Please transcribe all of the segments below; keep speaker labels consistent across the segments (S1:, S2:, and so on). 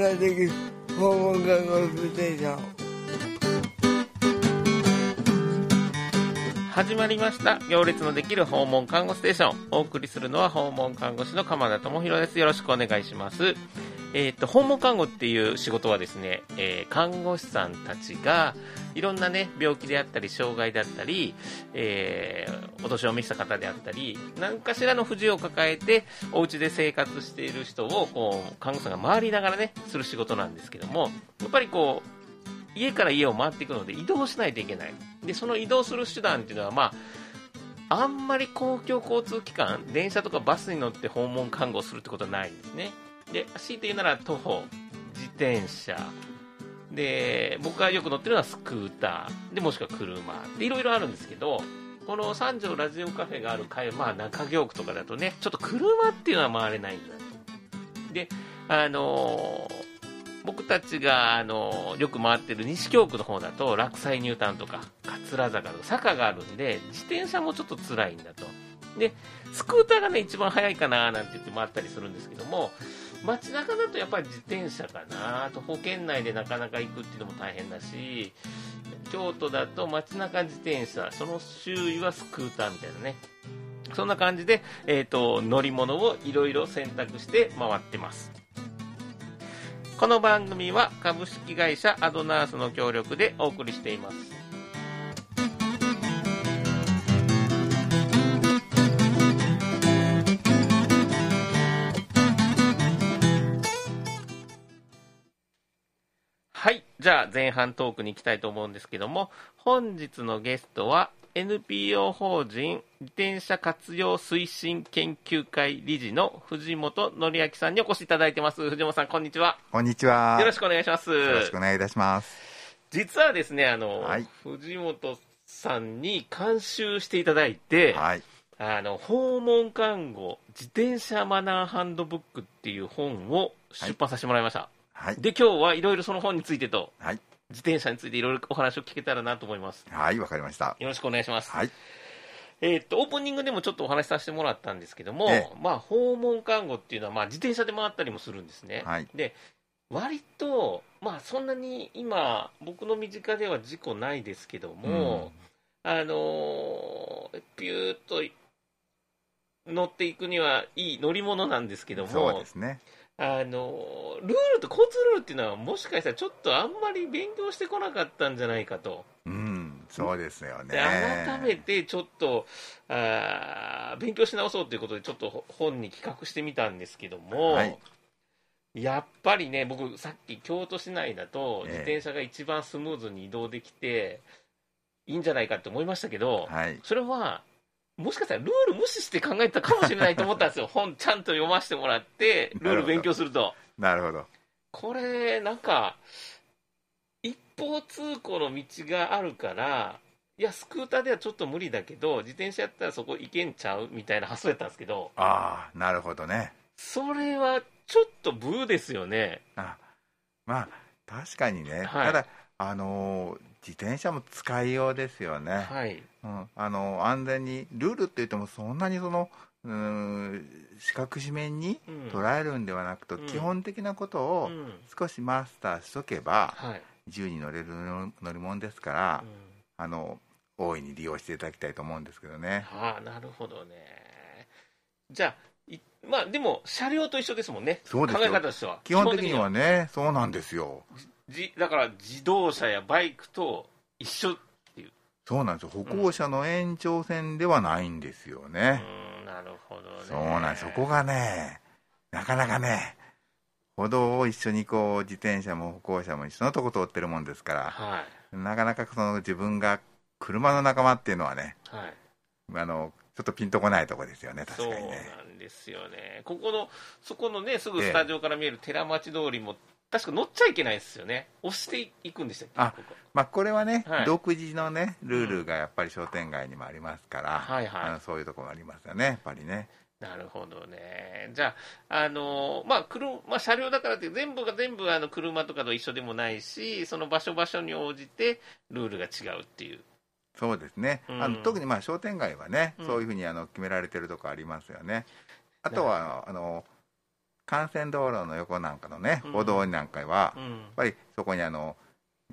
S1: ができる訪問看護ステーション
S2: 始まりました。行列のできる訪問看護ステーション。お送りするのは訪問看護師の鎌田智博です。よろしくお願いします。えーと、訪問看護っていう仕事はですね、えー、看護師さんたちがいろんな、ね、病気であったり障害であったり、えー、お年を召した方であったり何かしらの不自由を抱えてお家で生活している人をこう看護師さんが回りながら、ね、する仕事なんですけどもやっぱりこう家から家を回っていくので移動しないといけない。でその移動する手段っていうのは、まあ、あんまり公共交通機関電車とかバスに乗って訪問看護するってことはないんですね。で強いて言うなら徒歩自転車。で僕がよく乗ってるのはスクーター。でもしくは車。でいろいろあるんですけどこの三条ラジオカフェがある会、まあ、中京区とかだとねちょっと車っていうのは回れないんだ。とであのー僕たちがあのよく回ってる西京区の方だと落西ニュータンとか桂坂とか坂があるんで自転車もちょっと辛いんだと。でスクーターがね一番速いかななんて言って回ったりするんですけども街中だとやっぱり自転車かな徒歩圏内でなかなか行くっていうのも大変だし京都だと街中自転車その周囲はスクーターみたいなね。そんな感じで、えーと、乗り物をいろいろ選択して回ってます。この番組は株式会社アドナースの協力でお送りしています。じゃあ前半トークに行きたいと思うんですけども本日のゲストは NPO 法人自転車活用推進研究会理事の藤本紀明さんにお越しいただいてます。藤本さん、こんにちは。
S3: こんにちは。
S2: よろしくお願いします。よ
S3: ろしくお願いいたします。
S2: 実はですね、あの、はい、藤本さんに監修していただいて、はい、あの、訪問看護自転車マナーハンドブックっていう本を出版させてもらいました。はい、で、今日はいろいろその本についてと、はい、自転車についていろいろお話を聞けたらなと思います。
S3: はい、わかりました。
S2: よろしくお願いします。はい。えー、っと、オープニングでもちょっとお話しさせてもらったんですけども、まあ、訪問看護っていうのは、まあ、自転車で回ったりもするんですね。はい。で、割と、まあ、そんなに今、僕の身近では事故ないですけども、うん、あのー、ピューっと乗っていくにはいい乗り物なんですけども、
S3: そうですね。
S2: あのルールと交通ルールっていうのはもしかしたらちょっとあんまり勉強してこなかったんじゃないかと。
S3: うんそうですよね。
S2: 改めてちょっとあ勉強し直そうということでちょっと本に企画してみたんですけども、はい、やっぱりね僕さっき京都市内だと自転車が一番スムーズに移動できていいんじゃないかって思いましたけど、はい、それはもしかしたらルール無視して考えたかもしれないと思ったんですよ。本ちゃんと読ませてもらってルール勉強すると。
S3: なるほど。
S2: これなんか一方通行の道があるからいやスクーターではちょっと無理だけど自転車やったらそこ行けんちゃうみたいな発想やったんですけど
S3: ああなるほどね。
S2: それはちょっとブーですよね。
S3: あまあ確かにね、はい、ただあのー自転車も使いようですよね、はい。うん、あの安全にルールって言ってもそんなにそのうん四角四面に捉えるんではなくて、うん、基本的なことを少しマスターしとけば、うん、自由に乗れる乗り物ですから、うん、あの大いに利用していただきたいと思うんですけどね。
S2: はあ、なるほどね。じゃあまあでも車両と一緒ですもんね。
S3: そうです考え方としては。基本的にはねそうなんですよ
S2: じだから自動車やバイクと一緒っていう。
S3: そうなんですよ。歩行者の延長線ではないんですよね、
S2: うん、なるほどね。
S3: そうなんそこがねなかなかね歩道を一緒にこう自転車も歩行者も一緒のとこ通ってるもんですから、はい、なかなかその自分が車の仲間っていうのはね、はい、あのちょっとピンとこないとこですよね、確かにね。
S2: そうなんですよね。ここの、そこのね、すぐスタジオから見える寺町通りも、確か乗っちゃいけないですよね、押していくんでしたっけ？
S3: あ、まあ、これはね、はい、独自のね、ルールがやっぱり商店街にもありますから、はいはい、あのそういうところもありますよね、やっぱりね。
S2: なるほどね。じゃあ、あのまあ車、まあ、車両だからって、全部が全部あの車とかと一緒でもないし、その場所場所に応じてルールが違うっていう。
S3: そうですね、うん、あの特にまあ商店街はね、うん、そういうふうにあの決められてるとこありますよね。あとはあの幹線道路の横なんかのね、歩道なんかは、やっぱりそこにあの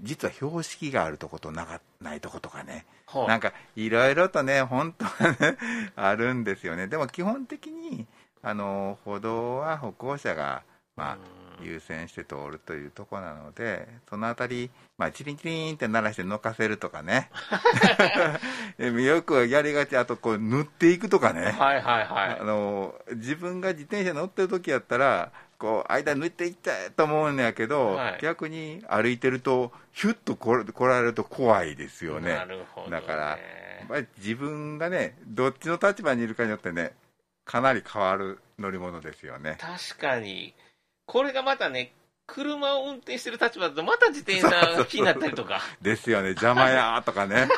S3: 実は標識があるとことなかないとことかね、なんかいろいろとね、本当はね、あるんですよね、でも基本的にあの歩道は歩行者が、まあ、優先して通るというところなので、そのあたり、まあ、チリンチリンって鳴らしてのかせるとかね、よくやりがち、あとこう塗っていくとかね、
S2: はいはいはい、
S3: あの自分が自転車乗ってる時やったら、こう間抜いていったと思うんやけど、はい、逆に歩いてると、ひゅっと来られると怖いですよね。
S2: なるほど、
S3: ね、だから、まあ、自分がね、どっちの立場にいるかによってね、かなり変わる乗り物ですよね。
S2: 確かに。これがまたね、車を運転してる立場だと、また自転車が気になったりとか。
S3: ですよね、邪魔やとかね。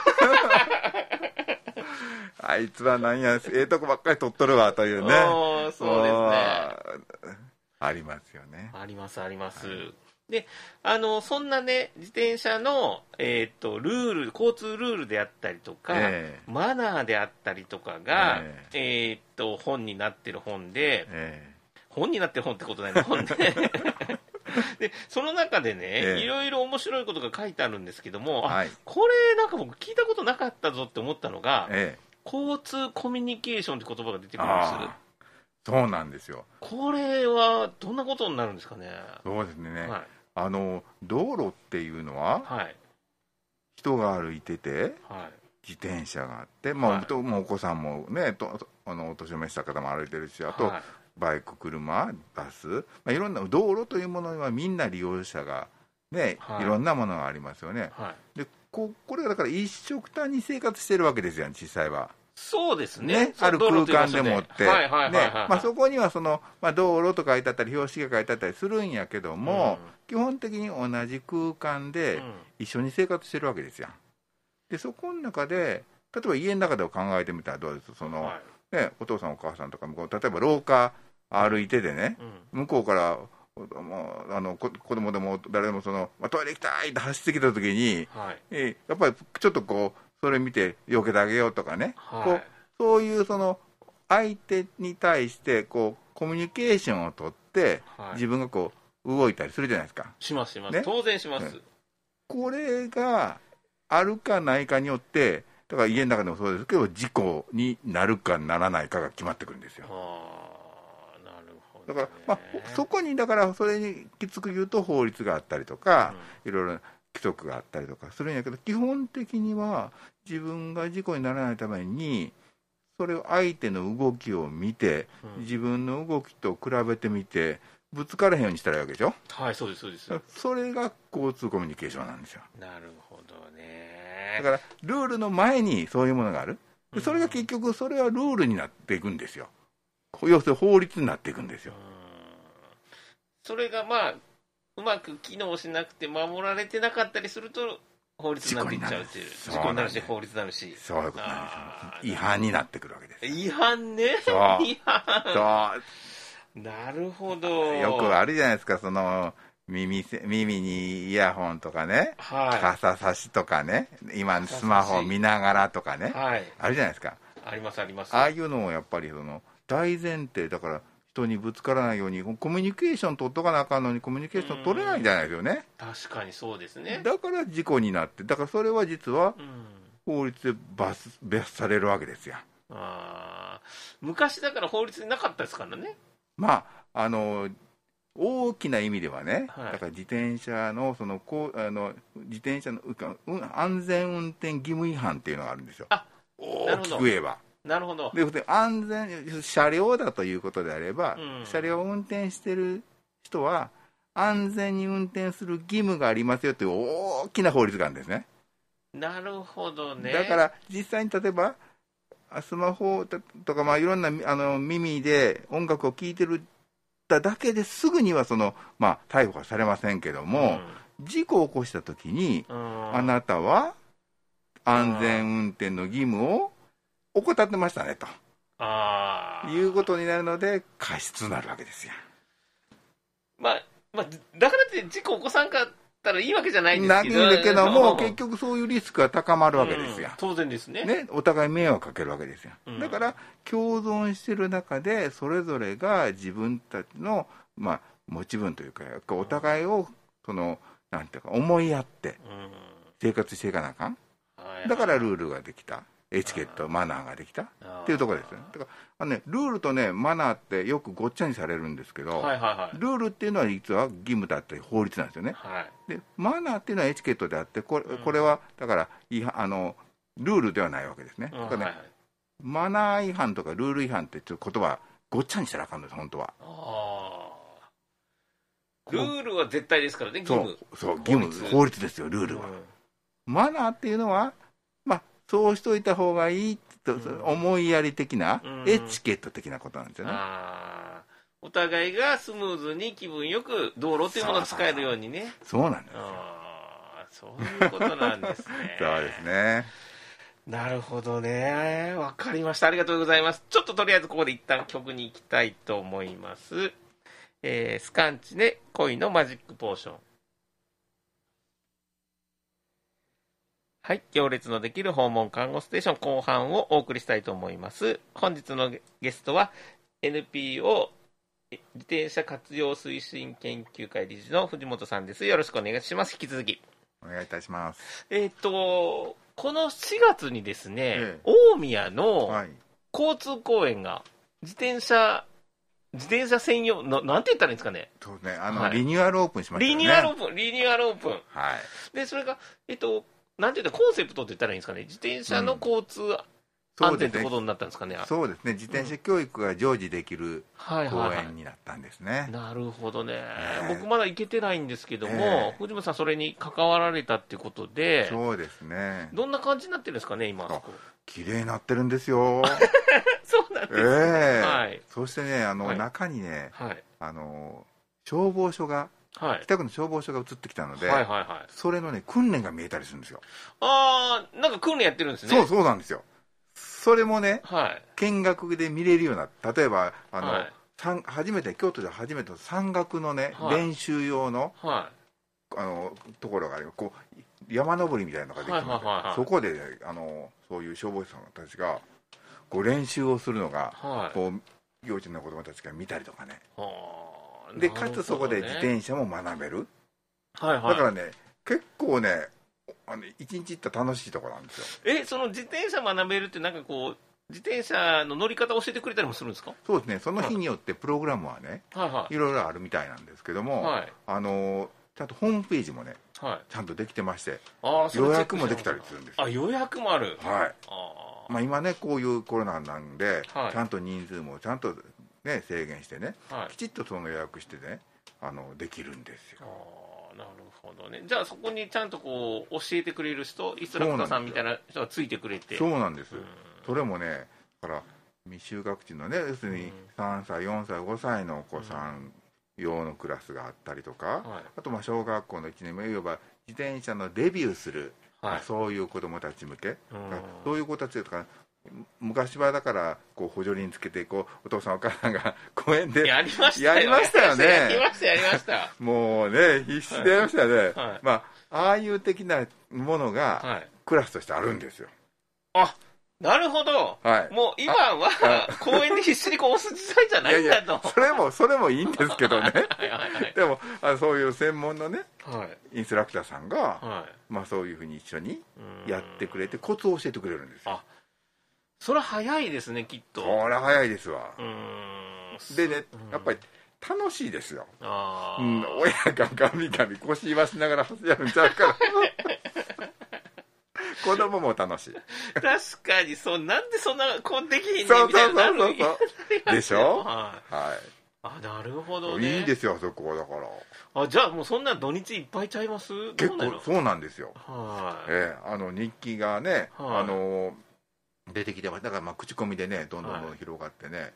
S3: あいつはなんや、ええとこばっかり取っとるわというね。
S2: そうですね。
S3: ありますよね。
S2: あります、あります。はい、で、あの、そんなね、自転車の、えっ、と、ルール、交通ルールであったりとか、えー、マナーであったりとかが、えー、えっと、本になってる本で、えー本になってる本ってことないね、本で。でその中でね、ええ、いろいろ面白いことが書いてあるんですけども、はい、これ、なんか僕、聞いたことなかったぞって思ったのが、え、交通コミュニケーションって言葉が出てくるんです。
S3: そうなんですよ。
S2: これはどんなことになるんですかね？
S3: そうですね、はい、あの道路っていうのは、はい、人が歩いてて、はい、自転車があって、まあはい、もうお子さんもね、とあのお年を召した方も歩いてるし、あと、バイク、車、バス、まあ、いろんな道路というものはみんな利用者が、ね、はい、いろんなものがありますよね。はい、でここれがだから一色単に生活してるわけですよ、実際は。
S2: そうですね、ね、
S3: ある空間でもって、そこにはその、まあ、道路と書いてあったり、標識が書いてあったりするんやけども、うん、基本的に同じ空間で一緒に生活してるわけですよ。で、そこの中で、例えば家の中で考えてみたらどうです？その、はい、ね、お父さん、お母さんとかも、例えば廊下、歩いててね、向こうからもうあの子供でも誰でもその、まあ、トイレ行きたいって走ってきた時に、はい、えやっぱりちょっとこうそれ見て避けてあげようとかね、はい、こうそういうその相手に対してこうコミュニケーションをとって、はい、自分がこう動いたりするじゃないですか。
S2: しますします、ね、当然します、ね、
S3: これがあるかないかによってだから家の中でもそうですけど事故になるかならないかが決まってくるんですよ。だから、まあ、そこにだからそれにきつく言うと法律があったりとか、いろいろ規則があったりとかするんやけど基本的には自分が事故にならないためにそれを相手の動きを見て、自分の動きと比べてみてぶつからへんようにしたらいいわけでしょ？
S2: はいそうですそうです。
S3: それが交通コミュニケーションなんですよ。
S2: なるほどね。
S3: だからルールの前にそういうものがある。それが結局それはルールになっていくんですよ要するに法律になっていくんですよ。
S2: それがまあ、うまく機能しなくて守られてなかったりすると、法律になっていっちゃうっていう。事故になるし、法律になるし。
S3: そういうことなんですよ。違反になってくるわけです。
S2: 違反ね？
S3: そう。違反。
S2: そう。なるほど。
S3: よくあるじゃないですか、その、耳耳にイヤホンとかね、はい、傘差しとかね、今スマホ見ながらとかね、はい、あるじゃないですか。
S2: ありますあります。
S3: ああいうのをやっぱりその、大前提だから人にぶつからないようにコミュニケーション取っとかなあかんのにコミュニケーション取れないんじゃないですよね。
S2: 確かにそうですね。
S3: だから事故になってだからそれは実は法律で罰別されるわけですよ
S2: あ昔だから法律になかったですからね。
S3: まああの大きな意味ではね、はい、だから自転車のそのこうあの自転車の安全運転義務違反っていうのがあるんですよ。大きく言えば
S2: なるほど。
S3: で安全車両だということであれば、うん、車両を運転してる人は安全に運転する義務がありますよという大きな法律があるんですね。
S2: なるほどね。
S3: だから実際に例えばスマホとか、まあ、いろんなあの耳で音楽を聴いてるだけですぐにはその、まあ、逮捕はされませんけども、うん、事故を起こしたときに、あなたは安全運転の義務を怠ってましたねと。あいうことになるので過失になるわけですよ。
S2: まあ、まあ、だからって事故起こさんかったらいいわけじゃないんですけど。
S3: ないんだけども、結局そういうリスクが高まるわけですよ、うん、
S2: 当然ですね。
S3: ねお互い迷惑かけるわけですよ、うん、だから共存してる中でそれぞれが自分たちのまあ、持ち分というか、お互いをそのなんていうか、思いやって生活していかなあかん、だからルールができた。エチケット、マナーができたっていうところですよね。だからあのね、ルールとね、マナーってよくごっちゃにされるんですけど、はいはいはい、ルールっていうのは実は義務だって法律なんですよね。はい、で、マナーっていうのはエチケットであって、これこれはだから違反あの、ルールではないわけですね。だからね、はいはい、マナー違反とかルール違反ってちょっと言葉、ごっちゃにしたらあかんのです、本当は。
S2: ルールは絶対ですからね、義務。
S3: そう、義務、法律ですよ、ルールは。うん、マナーっていうのは、まあ、そうしといた方がいいと、思いやり的な、エチケット的なことなんですよね。
S2: お互いがスムーズに気分よく道路というものを使えるようにね。
S3: そうなんですよ。
S2: そういうことなんですね。
S3: そうですね。
S2: なるほどね。わかりました。ありがとうございます。ちょっととりあえずここで一旦曲に行きたいと思います。えー、スカンチで恋のマジックポーション。はい。行列のできる訪問看護ステーション後半をお送りしたいと思います。本日のゲストは NPO 自転車活用推進研究会理事の藤本さんです。よろしくお願いします。引き続き。
S3: お願いいたします。
S2: えっ、と、この4月にですね、ええ、大宮の交通公園が自転車自転車専用な、なんて言ったらいいんですかね。
S3: そうね、あの、はい、リニューアルオープンしましたね。
S2: リニューアルオープン、リニューアルオープン。はい。で、それが、えっと、なんて言ったら、コンセプトって言ったらいいんですかね。自転車の交通安全ってことになったんですかね。
S3: そうですね。自転車教育が常時できる公園になったんですね。はいはい
S2: はい、なるほどね、えー、僕まだ行けてないんですけども、えー、藤本さんそれに関わられたってことで、
S3: そうですね。
S2: どんな感じになってるんですかね、今。
S3: 綺麗になってるんですよ。
S2: そうなんです、ね、
S3: えー、はい。そしてね、あの、はい、中にね、はい、あの、消防署が、はい、北区の消防署が移ってきたので、はいはいはい、それのね、訓練が見えたりするんですよ。
S2: ああ、なんか訓練やってるんですね。
S3: そう、そうなんですよ。それもね、はい、見学で見れるような、例えば、あの、はい、初めて、京都で初めて山岳のね、はい、練習用の、はい、あの、ところがあるこう、山登りみたいなのができて、はいはいそこで、あの、そういう消防士さんたちが、こう練習をするのが、はい、こう幼稚な子供たちが見たりとかねでかつそこで自転車も学べる、はいはい、だからね結構ねあの一日行った楽しいところなんですよ。
S2: えその自転車学べるってなんかこう自転車の乗り方教えてくれたりもするんですか？
S3: そうですね。その日によってプログラムはね、はいはい、いろいろあるみたいなんですけども、はい、あのちゃんとホームページもね、はい、ちゃんとできてまして予約もできたりするんです
S2: あ予約もある。
S3: はい。あまあ、今ねこういうコロナなんで、はい、ちゃんと人数もちゃんと、ね、制限してね、はい、きちっとその予約してねあのできるんですよ。
S2: あなるほどね。じゃあそこにちゃんとこう教えてくれる人インストラクターさんみたいな人がついてくれて。
S3: そうなんです、うん、それもねから未就学児のね要するに3歳4歳5歳のお子さん用のクラスがあったりとか、はい、あとまあ小学校の1年目いわば自転車のデビューするはい、そういう子どもたち向け、そういう子たちとか昔はだからこう補助輪つけてこうお父さんお母さんが 公園で
S2: やりました
S3: よやりましたよね。
S2: やりましたやりました。
S3: もうね必死でやりましたよね、はい、まあああいう的なものがクラスとしてあるんですよ、
S2: あなるほど、はい、もう今は公園で必死にこう押す時代じゃないんだと。いやい
S3: やそれもそれもいいんですけどね。でもあそういう専門のね、はい、インストラクターさんが、はい、まあ、そういうふうに一緒にやってくれてコツを教えてくれるんですよ。あ
S2: それは早いですねきっと
S3: それは早いですわでねやっぱり楽しいですよ、うん、親がガミガミ腰言わしながら走るんちゃうから 子供も楽しい。
S2: 確かに、そう、なんでそんな、こんできひんねんみたいなそうそうそう
S3: そう。でしょ？はい。はい。
S2: あ、なるほどね。
S3: いいですよ、そこはだから。
S2: あ、じゃあもうそんな土日いっぱいちゃいます？
S3: 結構、そうなんですよ。はい。ええあの、日記がね、あの、出てきてます。だからまあ口コミでね、どんどんどん広がってね。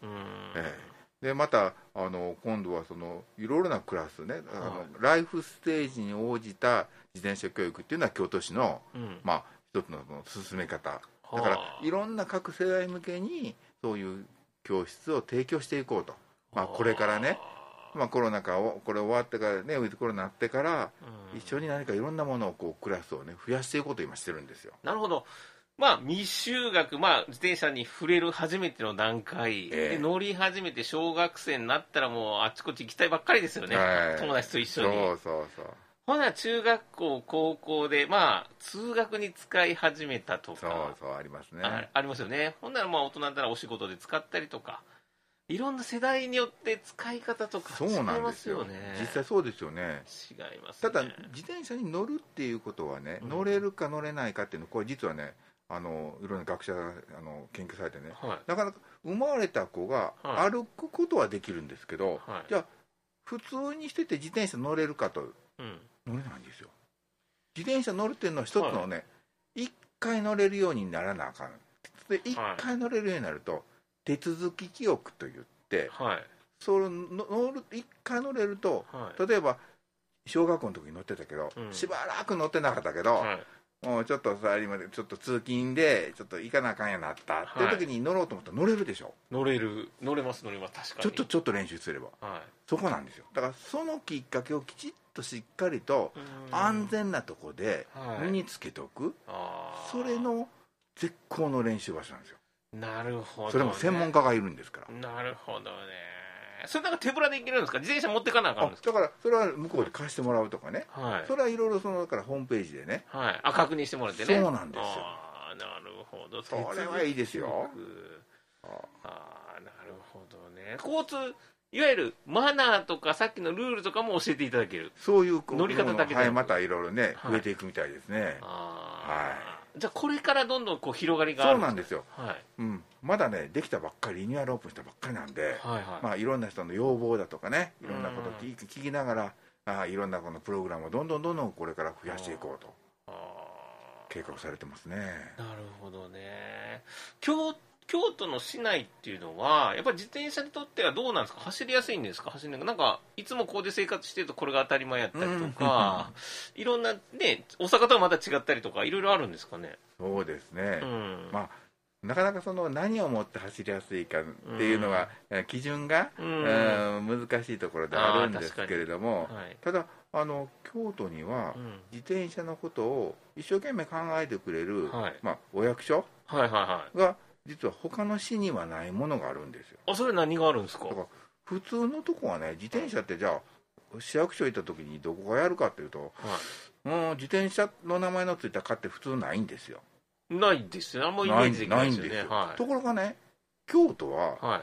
S3: ええ。でまたあの今度はそのいろいろなクラスね、あのライフステージに応じた自転車教育っていうのは京都市の、うん、まあ、一つの進め方。だからい。ろんな各世代向けにそういう教室を提供していこうと、まあ、これからね、まあ、コロナ禍をこれ終わってからねウィズコロナになってから、一緒に何かいろんなものをこうクラスをね増やしていこうと今してるんですよ。
S2: なるほどまあ、未就学、まあ、自転車に触れる初めての段階、えー、で乗り始めて小学生になったらもうあちこち行きたいばっかりですよね、はい、友達と一緒に。
S3: そうそうそう
S2: ほな中学校、高校で、まあ、通学に使い始めたとか、
S3: そうそう、ありますね。
S2: ありますよね。ほんなら、まあ、大人だったらお仕事で使ったりとか、いろんな世代によって使い方とか違いますよね。
S3: 実際そうですよね。
S2: 違います、
S3: ね、ただ、自転車に乗るっていうことはね、乗れるか乗れないかっていうの、これ実はね、あのいろんな学者があの研究されてね、はい、なかなか生まれた子が歩くことはできるんですけど、はい、じゃあ普通にしてて自転車乗れるかと、うん、乗れないんですよ。自転車乗るっていうのは一つのね、はい、1回乗れるようにならなあかん。で1回乗れるようになると、手続き記憶といって、はい、その乗る1回乗れると、例えば小学校の時に乗ってたけど、うん、しばらく乗ってなかったけど、もうちょっとさ今ちょっと通勤でちょっと行かなあかんやなった。っていう時に乗ろうと思ったら乗れるでしょ。
S2: 乗れる乗れます乗れます確かに。
S3: ちょっとちょっと練習すれば、はい、そこなんですよ。だからそのきっかけをきちっとしっかりと安全なとこで身につけておく、はい、それの絶好の練習場所なんですよ。
S2: なるほど、ね、
S3: それも専門家がいるんですから。
S2: なるほどねそれなんか手ぶらで行けるんですか？自転車持ってかなあかんです
S3: か？だからそれは向こうで貸してもらうとかね、はい、それはいろいろそのだからホームページでね、
S2: はい、あ確認してもらってね。
S3: そうなんですよ。
S2: あなるほど。
S3: それはいいですよ。
S2: ああなるほどね。交通いわゆるマナーとかさっきのルールとかも教えていただける。
S3: そういう
S2: 乗り方だけで
S3: はいまたいろいろね増えていくみたいですね。はい
S2: じゃあこれからどんどんこう広がりが
S3: そうなんですよ、はい。うん、まだねできたばっかりリニューアルオープンしたばっかりなんで、はい。はいまあ、いろんな人の要望だとかねいろんなことを聞き聞きながらあいろんなこのプログラムをどんどんどんどんこれから増やしていこうと計画されてますね。
S2: なるほどね。京京都の市内っていうのは、やっぱり自転車にとってはどうなんですか、走りやすいんですか、走りなんか、いつもここで生活してると、これが当たり前やったりとか、いろんなね、大阪とはまた違ったりとか、いろいろあるんですかね？
S3: そうですね、うん、まあなかなかその何をもって走りやすいかっていうのは、うん、基準が、うん、難しいところであるんですけれども、はい、ただあの京都には自転車のことを一生懸命考えてくれる、はい、まあ、お役所が実は他の市にはないものがあるんですよ。
S2: あそれ何があるんですか？だから
S3: 普通のとこはね自転車ってじゃあ市役所行った時にどこがやるかっていうと、はい、もう自転車の名前のついたかって普通ないんですよ。
S2: ないですよ。あんまイメージできないですよね、
S3: はい、ところがね京都は、はい、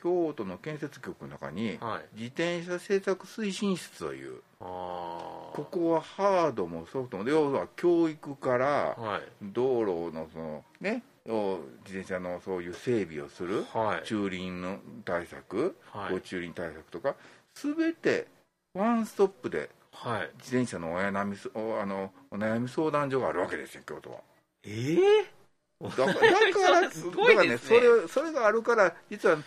S3: 京都の建設局の中に、はい、自転車政策推進室というここはハードもソフトも要は教育から道路のそのね自転車のそういう整備をする、はい、駐輪の対策、はい、駐輪対策とか全てワンストップで自転車のお悩みあのお悩み相談所があるわけですよ京都は。
S2: え
S3: え？ー、だから だからねそれそれがあるから実は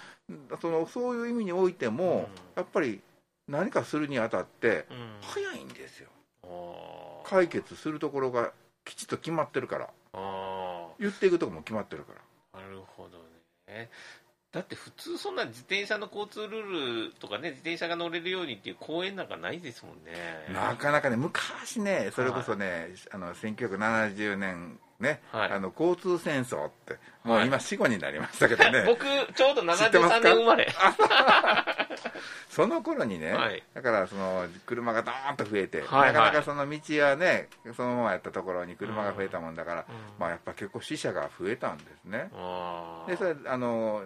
S3: そのそういう意味においても、うん、やっぱり何かするにあたって早いんですよ、うん、解決するところがきちっと決まってるから言っていくとこも決まってるか
S2: ら。なるほどね。だって普通そんな自転車の交通ルールとかね自転車が乗れるようにっていう公園なんかないですもんね。
S3: なかなかね昔ねそれこそね、はい、あの1970年ね、はい、あの交通戦争ってもう今死後になりましたけどね、
S2: 僕ちょうど73年生まれ。
S3: その頃にね、はい、だからその車がドーンと増えて、はいはい、なかなかその道はねそのままやったところに車が増えたもんだから、うん、まあやっぱ結構死者が増えたんですね、うん、でそれあの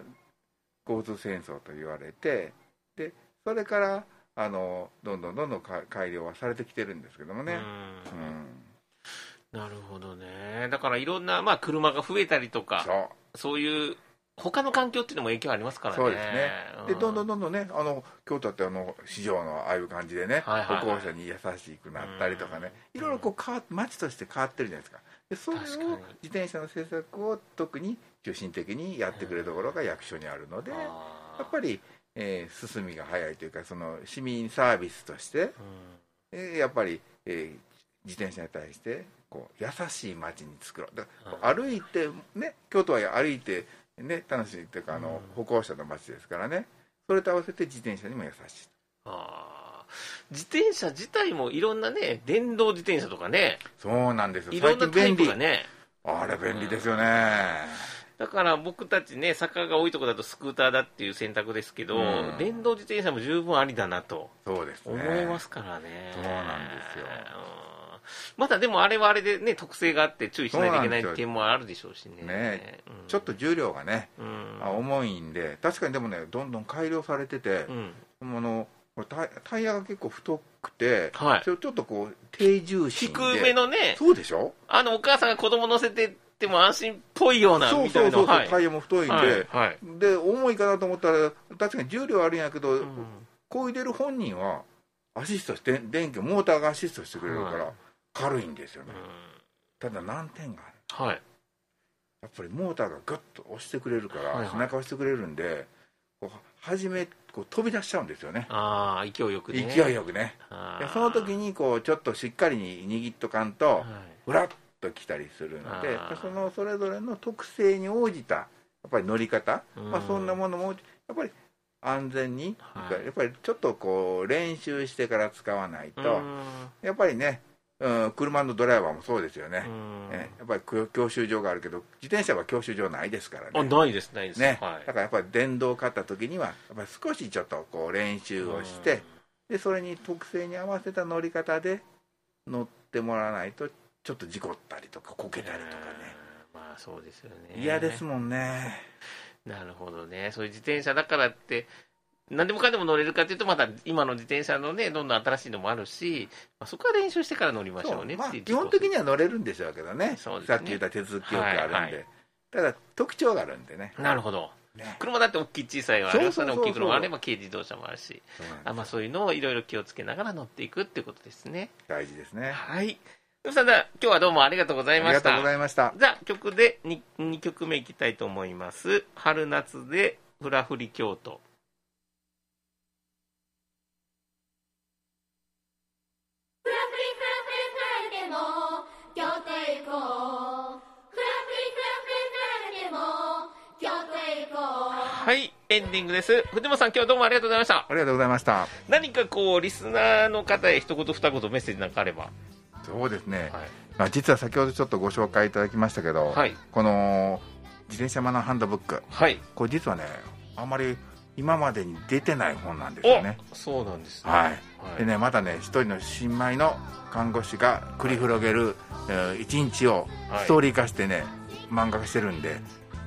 S3: 交通戦争と言われてでそれからあのどんどんどんどん改良はされてきてるんですけどもね、うん、うん
S2: なるほどね。だからいろんな、まあ、車が増えたりとか、そうそういう他の環境っていうのも影響ありますからね。
S3: そうですね。で、どんどんどんどんね、あの京都ってあの市場のああいう感じでね、はいはいはい、歩行者に優しくなったりとかね、いろいろこう変わ街として変わってるじゃないですか。で、それを自転車の政策を特に中心的にやってくれるところが役所にあるので、やっぱり、えー、進みが早いというか、その市民サービスとして、うん、えー、やっぱり、えー、自転車に対してこう優しい街に作ろう。だ歩いてね京都は歩いてね楽しいっていうかあの、歩行者の街ですからね。それと合わせて自転車にも優しい。あ
S2: 自転車自体もいろんなね電動自転車とかね。
S3: そうなんですよ。
S2: いろんなタイプがね。
S3: あれ便利ですよね、
S2: だから僕たちね、坂が多いところだとスクーターだっていう選択ですけど、うん、電動自転車も十分ありだなと
S3: そうです、
S2: ね、思いますからね。
S3: そうなんですよ。
S2: まだでもあれはあれでね、特性があって注意しないといけない点もあるでしょうしね。
S3: ねうん、ちょっと重量がね、うん、重いんで、確かにでもね、どんどん改良されてて、うん、のタタイヤが結構太くて、はい、ちょっとこう低重心
S2: で。低めのね
S3: そうでしょ？
S2: あのお母さんが子供乗せてっても安心っぽいような
S3: そうそうそう、はい、タイヤも太いんで、はいはい、で重いかなと思ったら確かに重量あるんやけど、うん、こいでる本人はアシストして電気モーターがアシストしてくれるから、軽いんですよね、うん、ただ難点がある、はい、やっぱりモーターがグッと押してくれるから、はいはい、背中押してくれるんでこう初めこう飛び出しちゃうんですよね。
S2: ああ勢いよくね。
S3: 勢いよくね。でその時にこうちょっとしっかりに握っとかんと、ふらっと来たりするのでそのそれぞれの特性に応じたやっぱり乗り方、まあ、そんなものもやっぱり安全に、はい、やっぱりちょっとこう練習してから使わないとやっぱりねうん、車のドライバーもそうですよね、えやっぱり教習所があるけど、自転車は教習所ないですからね、あ
S2: ないです、ないです、
S3: ね、はい、だからやっぱり電動を買った時には、やっぱり少しちょっとこう練習をして、でそれに特性に合わせた乗り方で乗ってもらわないと、ちょっと事故ったりとか、こけたりとかね、
S2: まあそうですよね。
S3: 嫌ですもんね。
S2: なるほどね、そういう自転車だからって、何でもかんでも乗れるかというと、また今の自転車のね、どんどん新しいのもあるし、まあ、そこは練習してから乗りましょうね
S3: まあ、基本的には乗れるんでしょうけどね、ねさっき言った手続きよくあるんで、はいはい、ただ、特徴があるんでね。
S2: なるほど。ね、車だって大きい小さいはありますね、大きい車もあれば軽自動車もあるし、あまあ、そういうのをいろいろ気をつけながら乗っていくっていうことですね。
S3: 大事ですね。
S2: はい。さん、今日はどうもありがとうございました。あり
S3: がとうございました。
S2: じゃあ、曲で 2, 2曲目いきたいと思います。春夏でフラフリ京都。エンディングです。藤本さん、今日はどうもありがとうございました。あ
S3: りがとうございました。
S2: 何かこう、リスナーの方へ一言二言メッセージなんかあれば。
S3: そうですね。はい、まあ、実は先ほどちょっとご紹介いただきましたけど、はい、この自転車マナーハンドブック、はい、これ実はね、あんまり今までに出てない本なんですよね。
S2: そうなんですね。
S3: はい。はい、でね、まだね、一人の新米の看護師が繰り広げる、はい、一日をストーリー化してね、漫画化してるんで、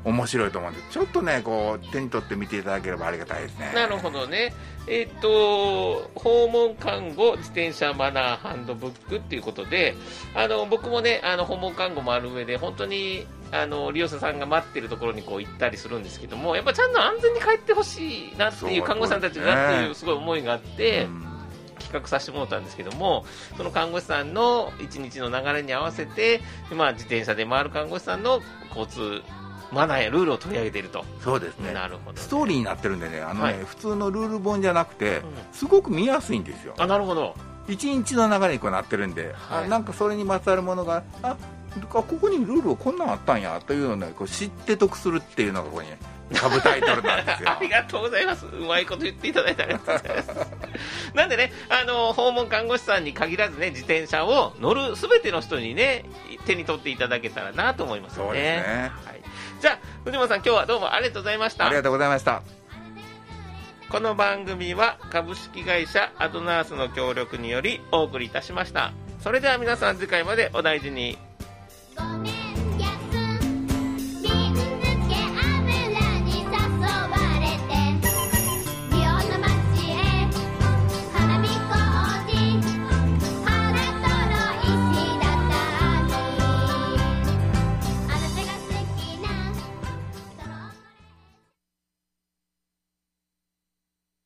S3: 面白いと思うんでちょっとねこう手に取って見ていただければありがたいですね。
S2: なるほどね。えっ、ー、と訪問看護自転車マナーハンドブックっていうことであの僕もねあの訪問看護もある上で本当にあの利用者さんが待ってるところにこう行ったりするんですけどもやっぱちゃんと安全に帰ってほしいなっていう看護師さんたちだっていうすごい思いがあって、企画させてもらったんですけどもその看護師さんの一日の流れに合わせて、まあ、自転車で回る看護師さんの交通マナーやルールを取り上げていると。
S3: そうですね。
S2: なるほど、
S3: ね、ストーリーになってるんでねあのね、はい、普通のルール本じゃなくて、すごく見やすいんですよ。
S2: あなるほど。
S3: 一日の流れにこうなってるんで、はい、あなんかそれにまつわるものがあここにルールこんなんあったんやというのを、ね、こう知って得するっていうのがここにサブタイトルなんですよ。
S2: ありがとうございます。うまいこと言っていただいてありがとうございます。なんでねあの訪問看護師さんに限らずね自転車を乗るすべての人にね手に取っていただけたらなと思いますね。そうですね、はいじゃあ藤本さん今日はどうもありがとうございました。
S3: ありがとうございました。
S2: この番組は株式会社アドナースの協力によりお送りいたしました。それでは皆さん次回までお大事に